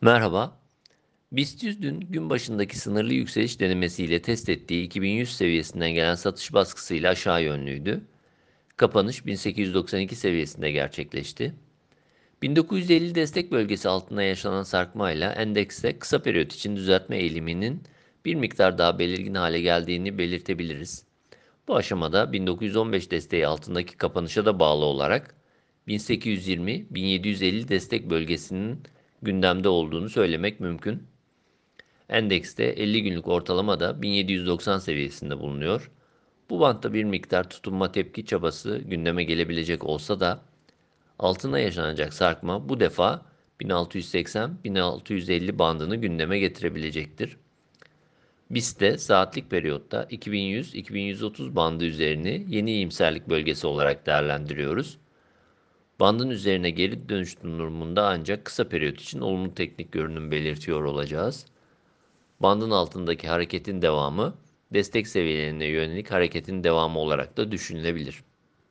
Merhaba. BIST 100 dün gün başındaki sınırlı yükseliş denemesiyle test ettiği 2100 seviyesinden gelen satış baskısıyla aşağı yönlüydü. Kapanış 1892 seviyesinde gerçekleşti. 1950 destek bölgesi altında yaşanan sarkmayla endekste kısa periyot için düzeltme eğiliminin bir miktar daha belirgin hale geldiğini belirtebiliriz. Bu aşamada 1915 desteği altındaki kapanışa da bağlı olarak 1820-1750 destek bölgesinin gündemde olduğunu söylemek mümkün. Endekste 50 günlük ortalama da 1790 seviyesinde bulunuyor. Bu bantta bir miktar tutunma tepki çabası gündeme gelebilecek olsa da altına yaşanacak sarkma bu defa 1680-1650 bandını gündeme getirebilecektir. BIST de saatlik periyotta 2100-2130 bandı üzerini yeni iyimserlik bölgesi olarak değerlendiriyoruz. Bandın üzerine geri dönüş durumunda ancak kısa periyot için olumlu teknik görünüm belirtiyor olacağız. Bandın altındaki hareketin devamı destek seviyelerine yönelik hareketin devamı olarak da düşünülebilir.